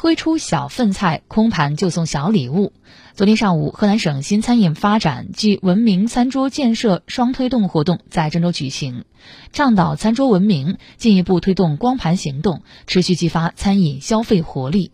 推出小份菜空盘就送小礼物。昨天上午河南省新餐饮发展暨文明餐桌建设双推动活动在郑州举行。倡导餐桌文明进一步推动光盘行动持续激发餐饮消费活力。